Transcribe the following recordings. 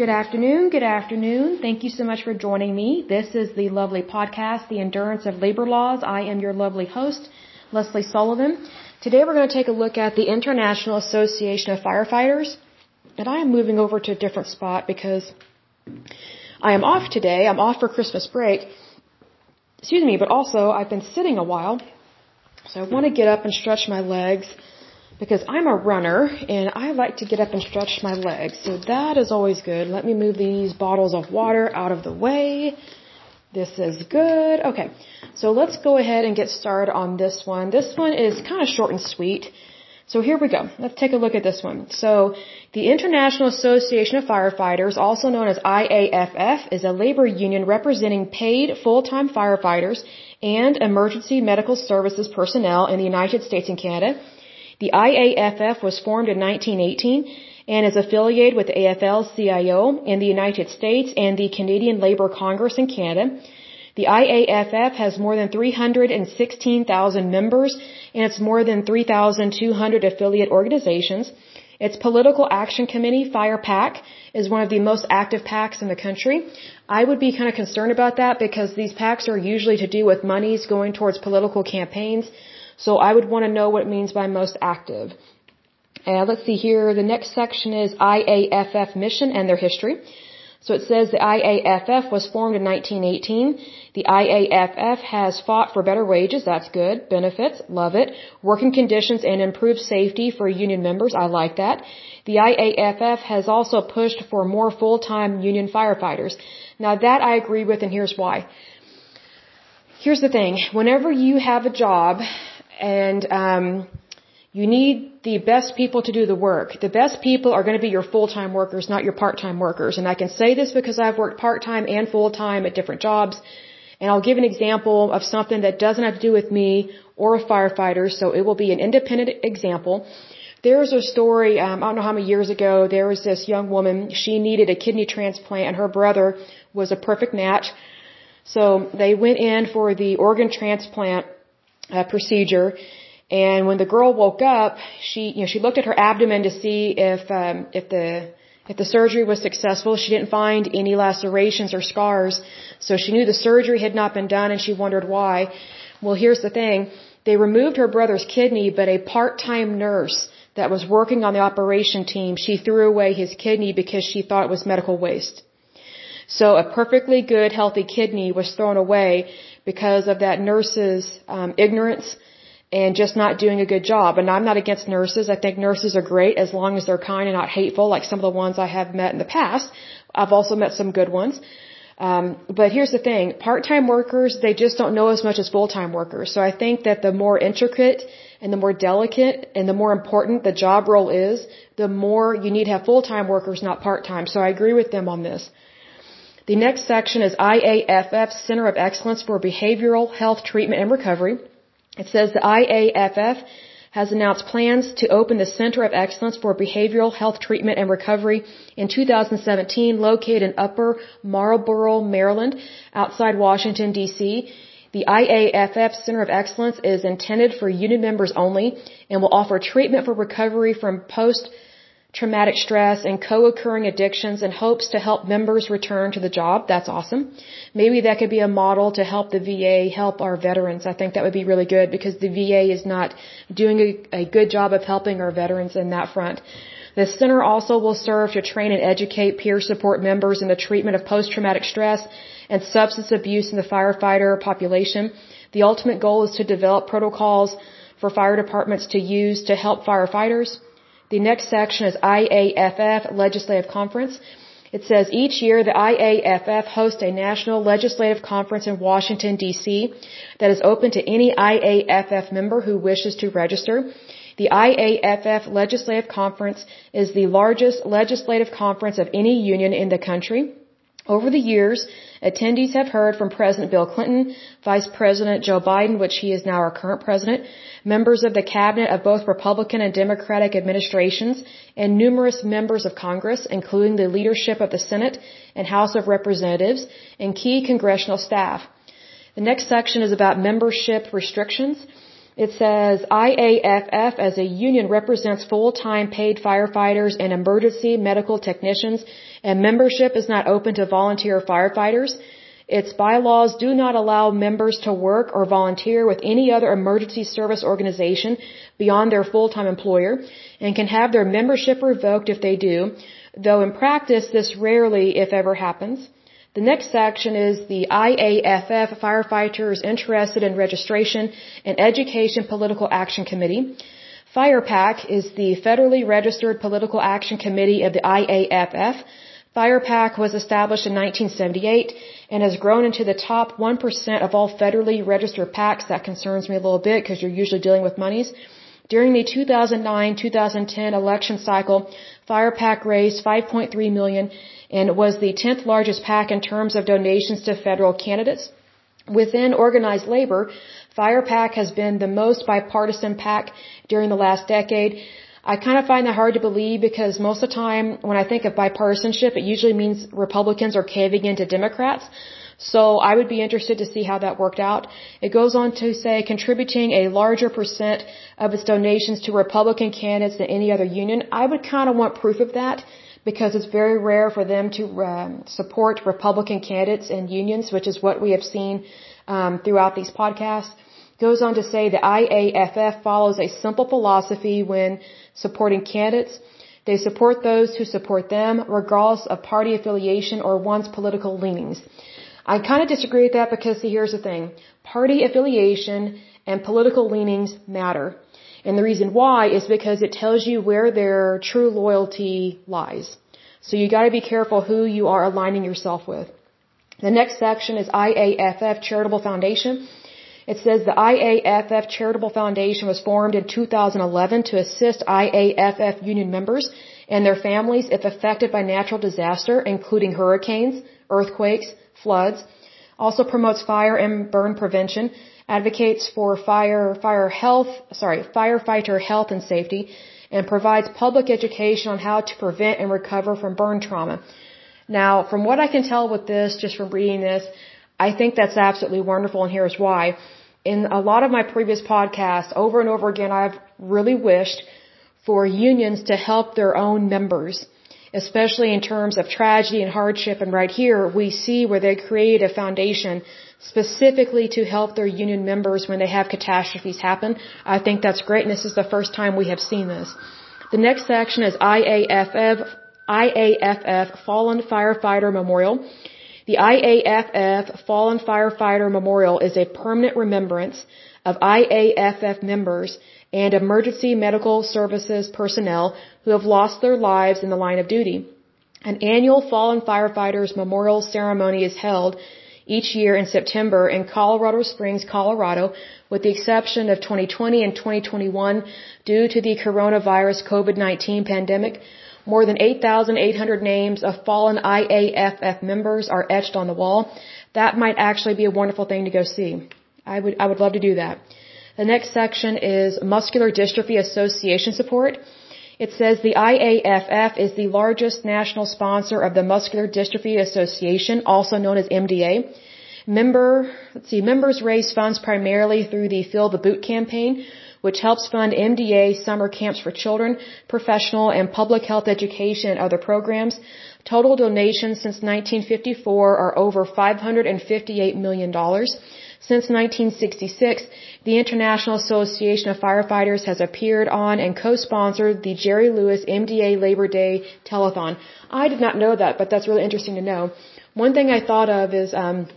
Good afternoon. Good afternoon. Thank you so much for joining me. This is the lovely podcast, The Endurance of Labor Laws. I am your lovely host, Leslie Sullivan. Today we're going to take a look at the International Association of Firefighters. And I am moving over to a different spot because I am off today. I'm off for Christmas break. Excuse me, but also I've been sitting a while. So I want to get up and stretch my legs because I'm a runner and I like to get up and stretch my legs. So that is always good. Let me move these bottles of water out of the way. This is good. Okay. So let's go ahead and get started on this one. This one is kind of short and sweet. So here we go. Let's take a look at this one. So the International Association of Firefighters, also known as IAFF, is a labor union representing paid full-time firefighters and emergency medical services personnel in the United States and Canada the IAFF was formed in 1918 and is affiliated with AFL-CIO in the United States and the Canadian Labour Congress in Canada. The IAFF has more than 316,000 members and it's more than 3,200 affiliate organizations. Its political action committee, Fire PAC, is one of the most active PACs in the country. I would be kind of concerned about that because these PACs are usually to do with monies going towards political campaigns. So I would want to know what it means by most active. And let's see here. The next section is IAFF mission and their history. So it says the IAFF was formed in 1918. The IAFF has fought for better wages. That's good. Benefits. Love it. Working conditions and improved safety for union members. I like that. The IAFF has also pushed for more full-time union firefighters. Now that I agree with and here's why. Here's the thing. Whenever you have a job and um, you need the best people to do the work. The best people are going to be your full-time workers, not your part-time workers. And I can say this because I've worked part-time and full-time at different jobs. And I'll give an example of something that doesn't have to do with me or a firefighter, so it will be an independent example. There was a story, um, I don't know how many years ago, there was this young woman, she needed a kidney transplant and her brother was a perfect match. So they went in for the organ transplant uh, procedure. And when the girl woke up, she, you know, she looked at her abdomen to see if, um, if the, if the surgery was successful. She didn't find any lacerations or scars. So she knew the surgery had not been done and she wondered why. Well, here's the thing. They removed her brother's kidney, but a part-time nurse that was working on the operation team, she threw away his kidney because she thought it was medical waste. So a perfectly good, healthy kidney was thrown away because of that nurse's um, ignorance and just not doing a good job. And I'm not against nurses. I think nurses are great as long as they're kind and not hateful, like some of the ones I have met in the past. I've also met some good ones. Um, but here's the thing: part-time workers they just don't know as much as full-time workers. So I think that the more intricate and the more delicate and the more important the job role is, the more you need to have full-time workers, not part-time. So I agree with them on this. The next section is IAFF Center of Excellence for Behavioral Health Treatment and Recovery. It says the IAFF has announced plans to open the Center of Excellence for Behavioral Health Treatment and Recovery in 2017 located in Upper Marlboro, Maryland, outside Washington, D.C. The IAFF Center of Excellence is intended for union members only and will offer treatment for recovery from post traumatic stress, and co-occurring addictions in hopes to help members return to the job. That's awesome. Maybe that could be a model to help the VA help our veterans. I think that would be really good because the VA is not doing a, a good job of helping our veterans in that front. The center also will serve to train and educate peer support members in the treatment of post-traumatic stress and substance abuse in the firefighter population. The ultimate goal is to develop protocols for fire departments to use to help firefighters, the next section is IAFF Legislative Conference. It says each year the IAFF hosts a national legislative conference in Washington, D.C. that is open to any IAFF member who wishes to register. The IAFF Legislative Conference is the largest legislative conference of any union in the country. Over the years, attendees have heard from President Bill Clinton, Vice President Joe Biden, which he is now our current president, members of the cabinet of both Republican and Democratic administrations, and numerous members of Congress, including the leadership of the Senate and House of Representatives, and key congressional staff. The next section is about membership restrictions. It says IAFF as a union represents full-time paid firefighters and emergency medical technicians and membership is not open to volunteer firefighters. Its bylaws do not allow members to work or volunteer with any other emergency service organization beyond their full-time employer and can have their membership revoked if they do, though in practice this rarely, if ever, happens. The next section is the IAFF Firefighters Interested in Registration and Education Political Action Committee. FirePAC is the federally registered political action committee of the IAFF. FirePAC was established in 1978 and has grown into the top 1% of all federally registered PACs. That concerns me a little bit because you're usually dealing with monies. During the 2009-2010 election cycle, FirePAC raised 5.3 million and was the 10th largest PAC in terms of donations to federal candidates. Within organized labor, FirePAC has been the most bipartisan PAC during the last decade. I kind of find that hard to believe because most of the time when I think of bipartisanship, it usually means Republicans are caving into Democrats. So I would be interested to see how that worked out. It goes on to say contributing a larger percent of its donations to Republican candidates than any other union. I would kind of want proof of that because it's very rare for them to um, support Republican candidates and unions, which is what we have seen um, throughout these podcasts. Goes on to say the IAFF follows a simple philosophy when supporting candidates. They support those who support them, regardless of party affiliation or one's political leanings. I kind of disagree with that because see, here's the thing. Party affiliation and political leanings matter. And the reason why is because it tells you where their true loyalty lies. So you gotta be careful who you are aligning yourself with. The next section is IAFF Charitable Foundation. It says the IAFF Charitable Foundation was formed in 2011 to assist IAFF union members and their families if affected by natural disaster, including hurricanes, earthquakes, floods. Also promotes fire and burn prevention, advocates for fire, fire health, sorry, firefighter health and safety, and provides public education on how to prevent and recover from burn trauma. Now, from what I can tell with this, just from reading this, I think that's absolutely wonderful, and here's why. In a lot of my previous podcasts, over and over again, I've really wished for unions to help their own members, especially in terms of tragedy and hardship. And right here, we see where they create a foundation specifically to help their union members when they have catastrophes happen. I think that's great, and this is the first time we have seen this. The next section is IAFF, IAFF Fallen Firefighter Memorial. The IAFF Fallen Firefighter Memorial is a permanent remembrance of IAFF members and emergency medical services personnel who have lost their lives in the line of duty. An annual Fallen Firefighters Memorial Ceremony is held each year in September in Colorado Springs, Colorado, with the exception of 2020 and 2021 due to the coronavirus COVID-19 pandemic. More than 8,800 names of fallen IAFF members are etched on the wall. That might actually be a wonderful thing to go see. I would, I would love to do that. The next section is Muscular Dystrophy Association support. It says the IAFF is the largest national sponsor of the Muscular Dystrophy Association, also known as MDA. Member, let's see, members raise funds primarily through the Fill the Boot campaign, which helps fund MDA summer camps for children, professional and public health education and other programs. Total donations since 1954 are over $558 million. Since 1966, the International Association of Firefighters has appeared on and co-sponsored the Jerry Lewis MDA Labor Day Telethon. I did not know that, but that's really interesting to know. One thing I thought of is um,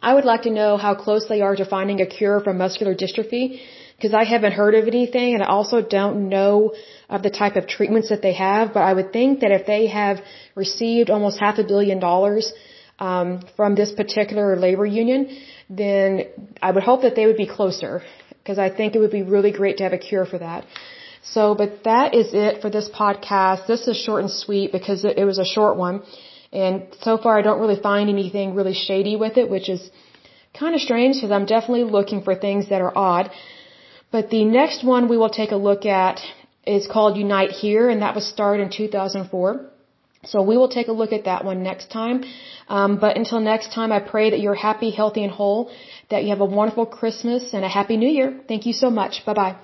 I would like to know how close they are to finding a cure for muscular dystrophy because I haven't heard of anything and I also don't know of the type of treatments that they have, but I would think that if they have received almost half a billion dollars um, from this particular labor union, then I would hope that they would be closer because I think it would be really great to have a cure for that. So, but that is it for this podcast. This is short and sweet because it, it was a short one. And so far I don't really find anything really shady with it, which is kind of strange because I'm definitely looking for things that are odd. But the next one we will take a look at is called Unite Here, and that was started in 2004. So we will take a look at that one next time. Um, but until next time, I pray that you're happy, healthy, and whole, that you have a wonderful Christmas and a happy new year. Thank you so much. Bye bye.